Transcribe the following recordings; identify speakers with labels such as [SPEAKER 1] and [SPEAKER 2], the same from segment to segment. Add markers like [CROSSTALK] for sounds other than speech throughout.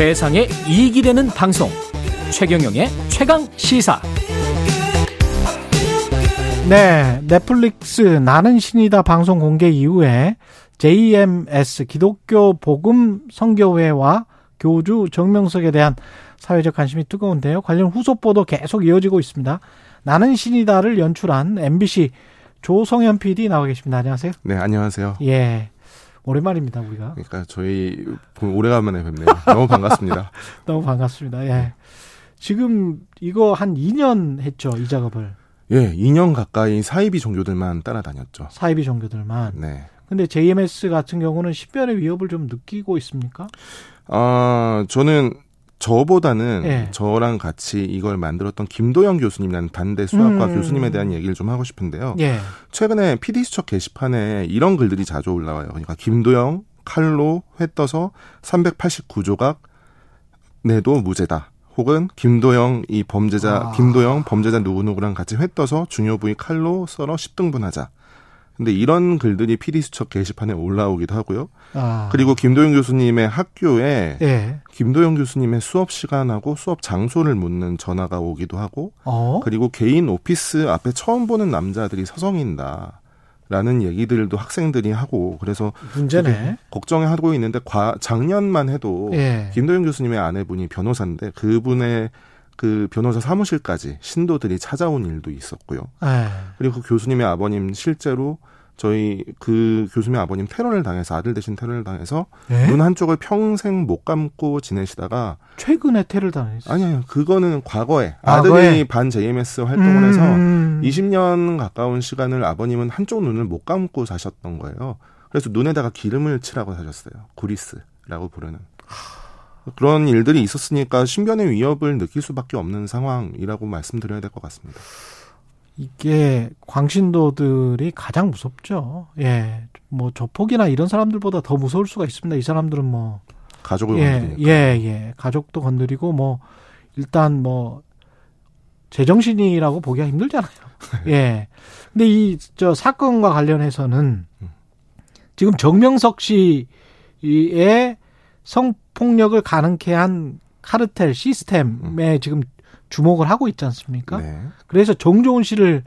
[SPEAKER 1] 세상에 이익이 되는 방송 최경영의 최강 시사
[SPEAKER 2] 네, 넷플릭스 나는 신이다 방송 공개 이후에 JMS 기독교 복음 성교회와 교주 정명석에 대한 사회적 관심이 뜨거운데요. 관련 후속 보도 계속 이어지고 있습니다. 나는 신이다를 연출한 MBC 조성현 PD 나와 계십니다. 안녕하세요.
[SPEAKER 3] 네, 안녕하세요.
[SPEAKER 2] 예. 오랜만입니다, 우리가.
[SPEAKER 3] 그러니까 저희 오래간만에 뵙네요. 너무 반갑습니다. [LAUGHS]
[SPEAKER 2] 너무 반갑습니다. 예. 지금 이거 한 2년 했죠, 이 작업을.
[SPEAKER 3] 예, 2년 가까이 사이비 종교들만 따라다녔죠.
[SPEAKER 2] 사이비 종교들만.
[SPEAKER 3] 네.
[SPEAKER 2] 근데 JMS 같은 경우는 신변의 위협을 좀 느끼고 있습니까?
[SPEAKER 3] 아, 저는 저보다는
[SPEAKER 2] 예.
[SPEAKER 3] 저랑 같이 이걸 만들었던 김도영 교수님이라는 단대 수학과
[SPEAKER 2] 음.
[SPEAKER 3] 교수님에 대한 얘기를 좀 하고 싶은데요.
[SPEAKER 2] 예.
[SPEAKER 3] 최근에 PD수첩 게시판에 이런 글들이 자주 올라와요. 그러니까 김도영 칼로 회 떠서 389조각 내도 무죄다. 혹은 김도영 이 범죄자
[SPEAKER 2] 아.
[SPEAKER 3] 김도영 범죄자 누구누구랑 같이 회 떠서 중요 부위 칼로 썰어 10등분하자. 근데 이런 글들이 PD수첩 게시판에 올라오기도 하고요.
[SPEAKER 2] 아.
[SPEAKER 3] 그리고 김도영 교수님의 학교에
[SPEAKER 2] 예.
[SPEAKER 3] 김도영 교수님의 수업 시간하고 수업 장소를 묻는 전화가 오기도 하고
[SPEAKER 2] 어?
[SPEAKER 3] 그리고 개인 오피스 앞에 처음 보는 남자들이 서성인다. 라는 얘기들도 학생들이 하고 그래서
[SPEAKER 2] 문제네.
[SPEAKER 3] 걱정하고 있는데 과, 작년만 해도
[SPEAKER 2] 예.
[SPEAKER 3] 김도영 교수님의 아내분이 변호사인데 그분의 그 변호사 사무실까지 신도들이 찾아온 일도 있었고요.
[SPEAKER 2] 예.
[SPEAKER 3] 그리고 그 교수님의 아버님 실제로 저희 그 교수님의 아버님 테러를 당해서 아들 대신 테러를 당해서
[SPEAKER 2] 예?
[SPEAKER 3] 눈 한쪽을 평생 못 감고 지내시다가
[SPEAKER 2] 최근에 테러를 당했어요.
[SPEAKER 3] 아니 아니요 그거는 과거에
[SPEAKER 2] 과거에?
[SPEAKER 3] 아들이 반 JMS 활동을 해서
[SPEAKER 2] 음.
[SPEAKER 3] 20년 가까운 시간을 아버님은 한쪽 눈을 못 감고 사셨던 거예요. 그래서 눈에다가 기름을 칠하고 사셨어요. 구리스라고 부르는. 그런 일들이 있었으니까 신변의 위협을 느낄 수밖에 없는 상황이라고 말씀드려야 될 것 같습니다.
[SPEAKER 2] 이게 광신도들이 가장 무섭죠. 예. 뭐 조폭이나 이런 사람들보다 더 무서울 수가 있습니다. 이 사람들은 뭐
[SPEAKER 3] 가족을
[SPEAKER 2] 예,
[SPEAKER 3] 건드리니까.
[SPEAKER 2] 예, 예. 가족도 건드리고 뭐 일단 뭐 제정신이라고 보기가 힘들잖아요. [LAUGHS] 예. 근데 이 저 사건과 관련해서는 지금 정명석 씨의 성폭력을 가능케 한 카르텔 시스템에 지금 주목을 하고 있지 않습니까?
[SPEAKER 3] 네.
[SPEAKER 2] 그래서 정조은 씨를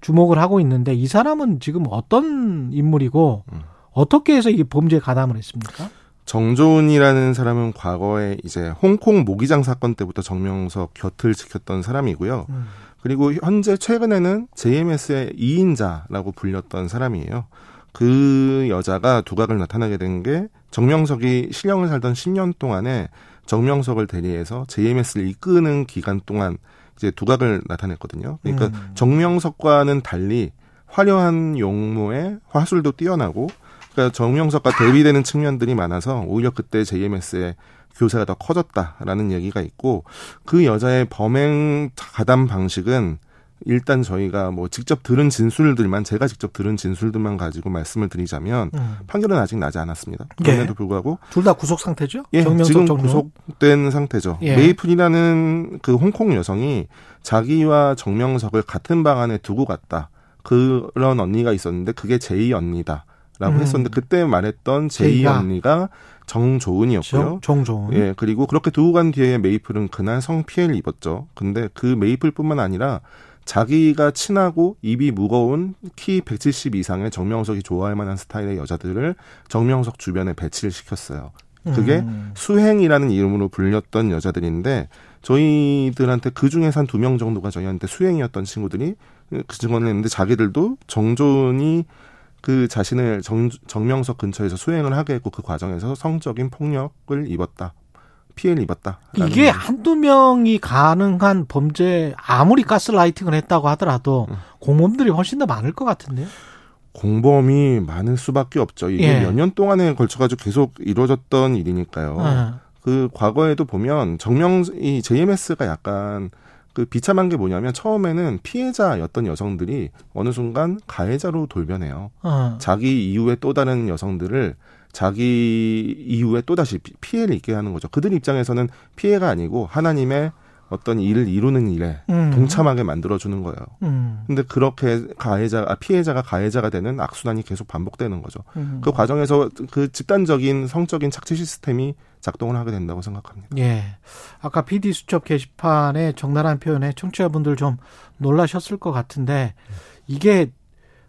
[SPEAKER 2] 주목을 하고 있는데 이 사람은 지금 어떤 인물이고
[SPEAKER 3] 음.
[SPEAKER 2] 어떻게 해서 이 범죄에 가담을 했습니까?
[SPEAKER 3] 정조은이라는 사람은 과거에 이제 홍콩 모기장 사건 때부터 정명석 곁을 지켰던 사람이고요.
[SPEAKER 2] 음.
[SPEAKER 3] 그리고 현재 최근에는 JMS의 2인자라고 불렸던 사람이에요. 그 여자가 두각을 나타나게 된 게 정명석이 실형을 살던 10년 동안에 정명석을 대리해서 JMS를 이끄는 기간 동안 이제 두각을 나타냈거든요. 그러니까
[SPEAKER 2] 음.
[SPEAKER 3] 정명석과는 달리 화려한 용모에 화술도 뛰어나고 그러니까 정명석과 대비되는 측면들이 많아서 오히려 그때 JMS의 교세가 더 커졌다라는 얘기가 있고 그 여자의 범행 가담 방식은 일단 저희가 뭐 직접 들은 진술들만 제가 직접 들은 진술들만 가지고 말씀을 드리자면
[SPEAKER 2] 음.
[SPEAKER 3] 판결은 아직 나지 않았습니다.
[SPEAKER 2] 예.
[SPEAKER 3] 그럼에도 불구하고
[SPEAKER 2] 둘 다 구속 상태죠?
[SPEAKER 3] 예, 지금
[SPEAKER 2] 정도.
[SPEAKER 3] 구속된 상태죠.
[SPEAKER 2] 예.
[SPEAKER 3] 메이플이라는 그 홍콩 여성이 자기와 정명석을 같은 방 안에 두고 갔다. 그런 언니가 있었는데 그게 제이 언니다 라고
[SPEAKER 2] 음.
[SPEAKER 3] 했었는데 그때 말했던 제이
[SPEAKER 2] 제이가.
[SPEAKER 3] 언니가 정조은이었고요.
[SPEAKER 2] 정, 정종훈.
[SPEAKER 3] 예, 그리고 그렇게 두고 간 뒤에 메이플은 그날 성피해를 입었죠. 근데 그 메이플뿐만 아니라 자기가 친하고 입이 무거운 키 170 이상의 정명석이 좋아할 만한 스타일의 여자들을 정명석 주변에 배치를 시켰어요. 그게
[SPEAKER 2] 음.
[SPEAKER 3] 수행이라는 이름으로 불렸던 여자들인데 저희들한테 그 중에서 한 두 명 정도가 저희한테 수행이었던 친구들이 그 증언을 했는데 자기들도 정조은이 그 자신을 정, 정명석 근처에서 수행을 하게 했고 그 과정에서 성적인 폭력을 입었다. 피해를 입었다.
[SPEAKER 2] 이게 한두 명이 가능한 범죄 아무리 가스라이팅을 했다고 하더라도
[SPEAKER 3] 음.
[SPEAKER 2] 공범들이 훨씬 더 많을 것 같은데요.
[SPEAKER 3] 공범이 많을 수밖에 없죠. 이게
[SPEAKER 2] 예.
[SPEAKER 3] 몇년 동안에 걸쳐 가지고 계속 이루어졌던 일이니까요.
[SPEAKER 2] 예.
[SPEAKER 3] 그 과거에도 보면 정명 이 JMS가 약간 그 비참한 게 뭐냐면 처음에는 피해자였던 여성들이 어느 순간 가해자로 돌변해요.
[SPEAKER 2] 어.
[SPEAKER 3] 자기 이후에 또 다른 여성들을 자기 이후에 또 다시 피해를 입게 하는 거죠. 그들 입장에서는 피해가 아니고 하나님의 어떤 일을 이루는 일에
[SPEAKER 2] 음.
[SPEAKER 3] 동참하게 만들어주는 거예요.
[SPEAKER 2] 음.
[SPEAKER 3] 근데 그렇게 가해자, 아, 피해자가 가해자가 되는 악순환이 계속 반복되는 거죠.
[SPEAKER 2] 음.
[SPEAKER 3] 그 과정에서 그 집단적인 성적인 착취 시스템이 작동을 하게 된다고 생각합니다.
[SPEAKER 2] 예. 아까 PD 수첩 게시판에 적나라한 표현에 청취자분들 좀 놀라셨을 것 같은데 이게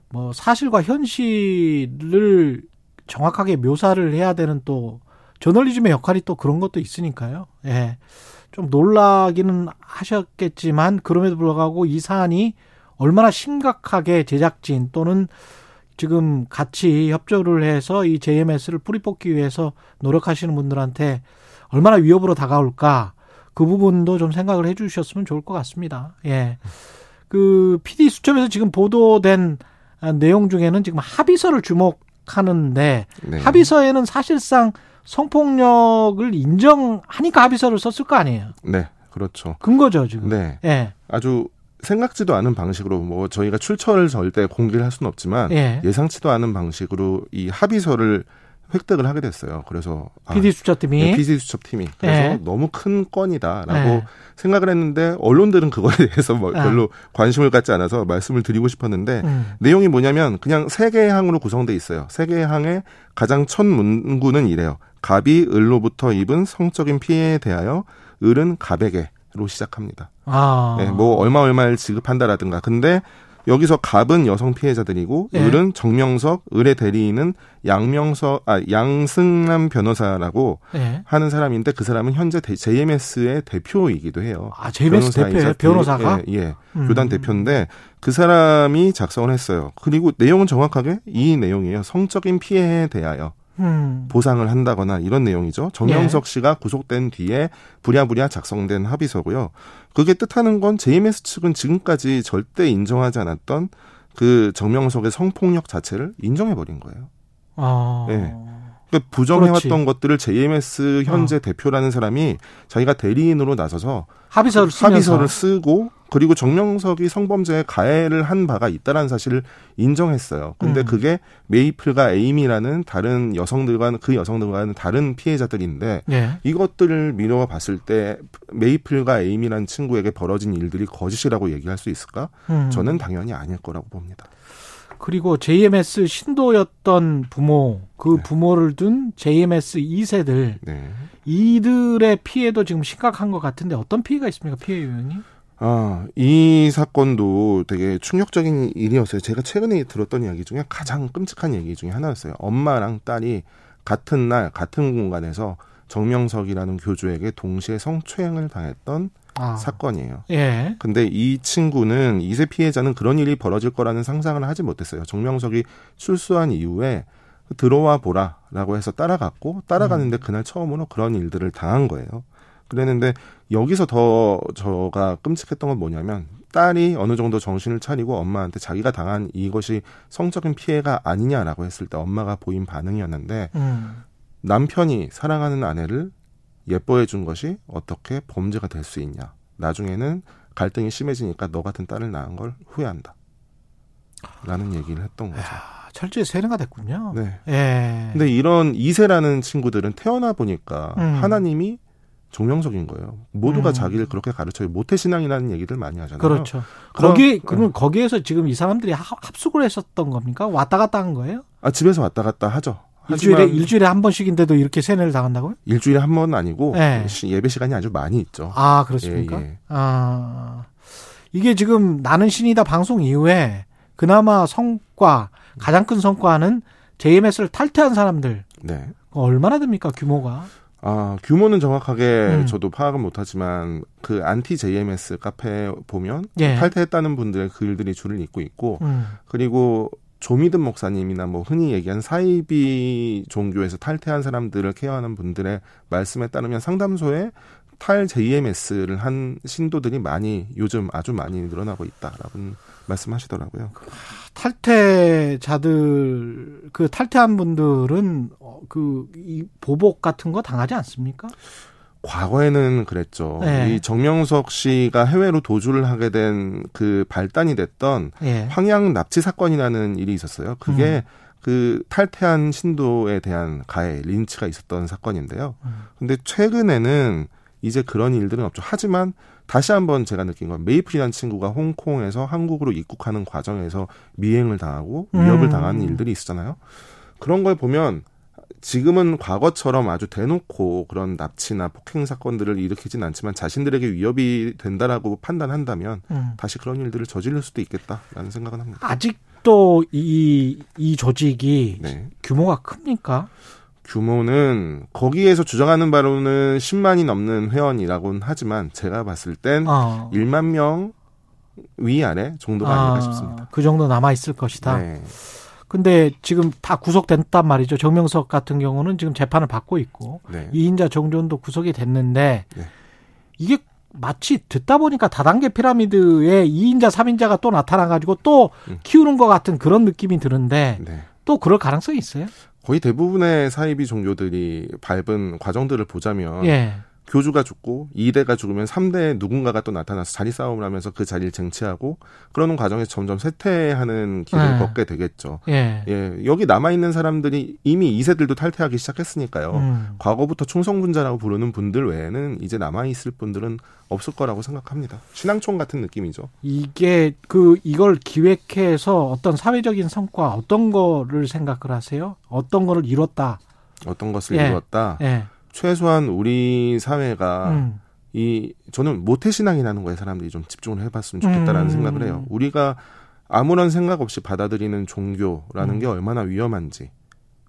[SPEAKER 2] 뭐 사실과 현실을 정확하게 묘사를 해야 되는 또 저널리즘의 역할이 또 그런 것도 있으니까요. 예. 좀 놀라기는 하셨겠지만 그럼에도 불구하고 이 사안이 얼마나 심각하게 제작진 또는 지금 같이 협조를 해서 이 JMS를 뿌리 뽑기 위해서 노력하시는 분들한테 얼마나 위협으로 다가올까 그 부분도 좀 생각을 해 주셨으면 좋을 것 같습니다. 예. 그 PD 수첩에서 지금 보도된 내용 중에는 지금 합의서를 주목 하는데
[SPEAKER 3] 네.
[SPEAKER 2] 합의서에는 사실상 성폭력을 인정하니까 합의서를 썼을 거 아니에요.
[SPEAKER 3] 네, 그렇죠.
[SPEAKER 2] 근거죠, 지금.
[SPEAKER 3] 네,
[SPEAKER 2] 예.
[SPEAKER 3] 아주 생각지도 않은 방식으로 뭐 저희가 출처를 절대 공개를 할 수는 없지만
[SPEAKER 2] 예.
[SPEAKER 3] 예상치도 않은 방식으로 이 합의서를 획득을 하게 됐어요. 그래서 아,
[SPEAKER 2] PD 수첩팀이
[SPEAKER 3] 네, PD 수첩 팀이 그래서
[SPEAKER 2] 예.
[SPEAKER 3] 너무 큰 건이다라고
[SPEAKER 2] 예. 생각을
[SPEAKER 3] 생각을 했는데 언론들은 그거에 대해서 뭐
[SPEAKER 2] 아.
[SPEAKER 3] 별로 관심을 갖지 않아서 말씀을 드리고 싶었는데
[SPEAKER 2] 음.
[SPEAKER 3] 내용이 뭐냐면 그냥 세 개의 항으로 구성돼 있어요. 세 개의 항의 가장 첫 문구는 이래요. 갑이 을로부터 입은 성적인 피해에 대하여 을은 갑에게로 시작합니다.
[SPEAKER 2] 아.
[SPEAKER 3] 네, 뭐 얼마 얼마를 지급한다라든가. 근데 여기서 갑은 여성 피해자들이고
[SPEAKER 2] 예.
[SPEAKER 3] 을은 정명석, 을의 대리인은 양명석, 아 양승남 변호사라고
[SPEAKER 2] 예.
[SPEAKER 3] 하는 사람인데 그 사람은 현재 대- JMS의 대표이기도 해요.
[SPEAKER 2] 아, 대표예요?
[SPEAKER 3] 변호사이자
[SPEAKER 2] 변호사가?
[SPEAKER 3] 예, 예.
[SPEAKER 2] 음.
[SPEAKER 3] 교단 대표인데 그 사람이 작성을 했어요. 그리고 내용은 정확하게 이 내용이에요. 성적인 피해에 대하여
[SPEAKER 2] 음.
[SPEAKER 3] 보상을 한다거나 이런 내용이죠. 정영석
[SPEAKER 2] 예.
[SPEAKER 3] 씨가 구속된 뒤에 부랴부랴 작성된 합의서고요. 그게 뜻하는 건 JMS 측은 지금까지 절대 인정하지 않았던 그 정명석의 성폭력 자체를 인정해버린 거예요.
[SPEAKER 2] 아.
[SPEAKER 3] 예. 그러니까 부정해왔던
[SPEAKER 2] 그렇지.
[SPEAKER 3] 것들을 JMS 현재 대표라는 사람이 자기가 대리인으로 나서서
[SPEAKER 2] 합의서를
[SPEAKER 3] 합의서를 쓰고 그리고 정명석이 성범죄에 가해를 한 바가 있다라는 사실을 인정했어요. 근데
[SPEAKER 2] 음.
[SPEAKER 3] 그게 메이플과 에이미라는 다른 여성들과는 그 여성들과는 다른 피해자들인데
[SPEAKER 2] 예.
[SPEAKER 3] 이것들을 미뤄 봤을 때 메이플과 에이미라는 친구에게 벌어진 일들이 거짓이라고 얘기할 수 있을까?
[SPEAKER 2] 음.
[SPEAKER 3] 저는 당연히 아닐 거라고 봅니다.
[SPEAKER 2] 그리고 JMS 신도였던 부모, 그
[SPEAKER 3] 네.
[SPEAKER 2] 부모를 둔 JMS 2세들
[SPEAKER 3] 네.
[SPEAKER 2] 이들의 피해도 지금 심각한 것 같은데 어떤 피해가 있습니까? 피해 요인이?
[SPEAKER 3] 아, 이 사건도 되게 충격적인 일이었어요. 제가 최근에 들었던 이야기 중에 가장 끔찍한 얘기 중에 하나였어요. 엄마랑 딸이 같은 날, 같은 공간에서 정명석이라는 교주에게 동시에 성추행을 당했던
[SPEAKER 2] 아.
[SPEAKER 3] 사건이에요.
[SPEAKER 2] 예.
[SPEAKER 3] 근데 이 친구는 이세 피해자는 그런 일이 벌어질 거라는 상상을 하지 못했어요. 정명석이 출소한 이후에 들어와 보라라고 해서 따라갔고 따라가는데 그날 처음으로 그런 일들을 당한 거예요. 그랬는데 여기서 더 저가 끔찍했던 건 뭐냐면 딸이 어느 정도 정신을 차리고 엄마한테 자기가 당한 이것이 성적인 피해가 아니냐라고 했을 때 엄마가 보인 반응이었는데
[SPEAKER 2] 음.
[SPEAKER 3] 남편이 사랑하는 아내를 예뻐해 준 것이 어떻게 범죄가 될 수 있냐. 나중에는 갈등이 심해지니까 너 같은 딸을 낳은 걸 후회한다. 라는 얘기를 했던 거죠.
[SPEAKER 2] 아, 철저히 세뇌가 됐군요.
[SPEAKER 3] 네.
[SPEAKER 2] 예.
[SPEAKER 3] 근데 이런 이세라는 친구들은 태어나 보니까
[SPEAKER 2] 음.
[SPEAKER 3] 하나님이 종명석인 거예요. 모두가
[SPEAKER 2] 음.
[SPEAKER 3] 자기를 그렇게 가르쳐요. 모태 신앙이라는 얘기들 많이 하잖아요.
[SPEAKER 2] 그렇죠.
[SPEAKER 3] 그럼-
[SPEAKER 2] 거기 그러면 거기에서 지금 이 사람들이 합- 합숙을 했었던 겁니까? 왔다 갔다 한 거예요?
[SPEAKER 3] 아, 집에서 왔다 갔다 하죠.
[SPEAKER 2] 일주일에 일주일에 한 번씩인데도 이렇게 세뇌를 당한다고요?
[SPEAKER 3] 일주일에 한 번은 아니고
[SPEAKER 2] 네.
[SPEAKER 3] 시- 예배 시간이 아주 많이 있죠.
[SPEAKER 2] 아 그렇습니까?
[SPEAKER 3] 예, 예.
[SPEAKER 2] 아 이게 지금 나는 신이다 방송 이후에 그나마 성과 가장 큰 성과는 JMS를 탈퇴한 사람들
[SPEAKER 3] 네.
[SPEAKER 2] 얼마나 됩니까 규모가?
[SPEAKER 3] 아, 규모는 정확하게
[SPEAKER 2] 음.
[SPEAKER 3] 저도 파악은 못하지만 그 안티 JMS 카페 보면
[SPEAKER 2] 예.
[SPEAKER 3] 탈퇴했다는 분들의 글들이 줄을 잇고 있고
[SPEAKER 2] 음.
[SPEAKER 3] 그리고 조미든 목사님이나 뭐 흔히 얘기한 사이비 종교에서 탈퇴한 사람들을 케어하는 분들의 말씀에 따르면 상담소에 탈 JMS를 한 신도들이 많이 요즘 아주 많이 늘어나고 있다라고 말씀하시더라고요.
[SPEAKER 2] 탈퇴자들 그 탈퇴한 분들은 어, 그이 보복 같은 거 당하지 않습니까?
[SPEAKER 3] 과거에는 그랬죠.
[SPEAKER 2] 네.
[SPEAKER 3] 이 정명석 씨가 해외로 도주를 하게 된 그 발단이 됐던
[SPEAKER 2] 예.
[SPEAKER 3] 황양 납치 사건이라는 일이 있었어요. 그게
[SPEAKER 2] 음.
[SPEAKER 3] 그 탈퇴한 신도에 대한 가해, 린치가 있었던 사건인데요.
[SPEAKER 2] 음.
[SPEAKER 3] 근데 최근에는 이제 그런 일들은 없죠. 하지만 다시 한번 제가 느낀 건 메이플이라는 친구가 홍콩에서 한국으로 입국하는 과정에서 미행을 당하고 위협을
[SPEAKER 2] 음.
[SPEAKER 3] 당하는 일들이 있었잖아요. 그런 걸 보면 지금은 과거처럼 아주 대놓고 그런 납치나 폭행 사건들을 일으키진 않지만 자신들에게 위협이 된다라고 판단한다면
[SPEAKER 2] 음.
[SPEAKER 3] 다시 그런 일들을 저지를 수도 있겠다라는 생각은 합니다.
[SPEAKER 2] 아직도 이, 이 조직이
[SPEAKER 3] 네.
[SPEAKER 2] 규모가 큽니까?
[SPEAKER 3] 규모는 거기에서 주장하는 바로는 10만이 넘는 회원이라고는 하지만 제가 봤을 땐
[SPEAKER 2] 어.
[SPEAKER 3] 1만 명 위아래 정도가 아, 닐까 싶습니다.
[SPEAKER 2] 그 정도 남아 있을 것이다.
[SPEAKER 3] 네.
[SPEAKER 2] 근데 지금 다 구속됐단 말이죠. 정명석 같은 경우는 지금 재판을 받고 있고
[SPEAKER 3] 네.
[SPEAKER 2] 이인자 정조원도 구속이 됐는데
[SPEAKER 3] 네.
[SPEAKER 2] 이게 마치 듣다 보니까 다단계 피라미드에 2인자, 3인자가 또 나타나가지고 또
[SPEAKER 3] 음.
[SPEAKER 2] 키우는 것 같은 그런 느낌이 드는데
[SPEAKER 3] 네.
[SPEAKER 2] 또 그럴 가능성이 있어요?
[SPEAKER 3] 거의 대부분의 사이비 종교들이 밟은 과정들을 보자면
[SPEAKER 2] 예.
[SPEAKER 3] 교주가 죽고 2대가 죽으면 3대 누군가가 또 나타나서 자리 싸움을 하면서 그 자리를 쟁취하고 그러는 과정에서 점점 쇠퇴하는 길을
[SPEAKER 2] 네.
[SPEAKER 3] 걷게 되겠죠.
[SPEAKER 2] 예.
[SPEAKER 3] 예, 여기 남아 있는 사람들이 이미 2세들도 탈퇴하기 시작했으니까요.
[SPEAKER 2] 음.
[SPEAKER 3] 과거부터 충성군자라고 부르는 분들 외에는 이제 남아 있을 분들은 없을 거라고 생각합니다. 신앙촌 같은 느낌이죠.
[SPEAKER 2] 이게 그 이걸 기획해서 어떤 사회적인 성과 어떤 거를 생각을 하세요? 어떤 거를 이뤘다.
[SPEAKER 3] 어떤 것을
[SPEAKER 2] 예.
[SPEAKER 3] 이루었다.
[SPEAKER 2] 예.
[SPEAKER 3] 최소한 우리 사회가
[SPEAKER 2] 음.
[SPEAKER 3] 이 저는 모태 신앙이라는 거에 사람들이 좀 집중을 해봤으면 좋겠다라는
[SPEAKER 2] 음.
[SPEAKER 3] 생각을 해요. 우리가 아무런 생각 없이 받아들이는 종교라는
[SPEAKER 2] 음.
[SPEAKER 3] 게 얼마나 위험한지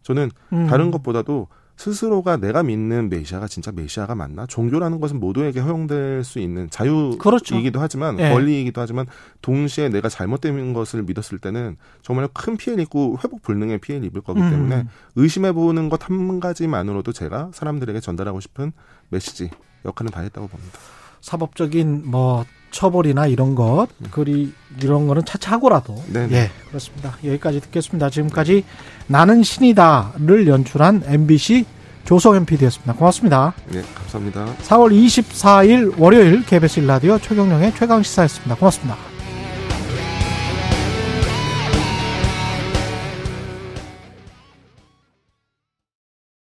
[SPEAKER 3] 저는
[SPEAKER 2] 음.
[SPEAKER 3] 다른 것보다도 스스로가 내가 믿는 메시아가 진짜 메시아가 맞나? 종교라는 것은 모두에게 허용될 수 있는 자유이기도
[SPEAKER 2] 그렇죠.
[SPEAKER 3] 하지만
[SPEAKER 2] 예.
[SPEAKER 3] 권리이기도 하지만 동시에 내가 잘못된 것을 믿었을 때는 정말 큰 피해를 입고 회복 불능의 피해를 입을 거기
[SPEAKER 2] 음.
[SPEAKER 3] 때문에 의심해 보는 것 한 가지만으로도 제가 사람들에게 전달하고 싶은 메시지 역할은 다 했다고 봅니다.
[SPEAKER 2] 사법적인 뭐 처벌이나 이런 것, 그리 이런 거는 차차하고라도
[SPEAKER 3] 네네.
[SPEAKER 2] 예 그렇습니다. 여기까지 듣겠습니다. 지금까지 나는 신이다를 연출한 MBC 조성현 PD였습니다. 고맙습니다.
[SPEAKER 3] 네, 감사합니다.
[SPEAKER 2] 4월 24일 월요일 KBS 일라디오 최경령의 최강 시사였습니다. 고맙습니다.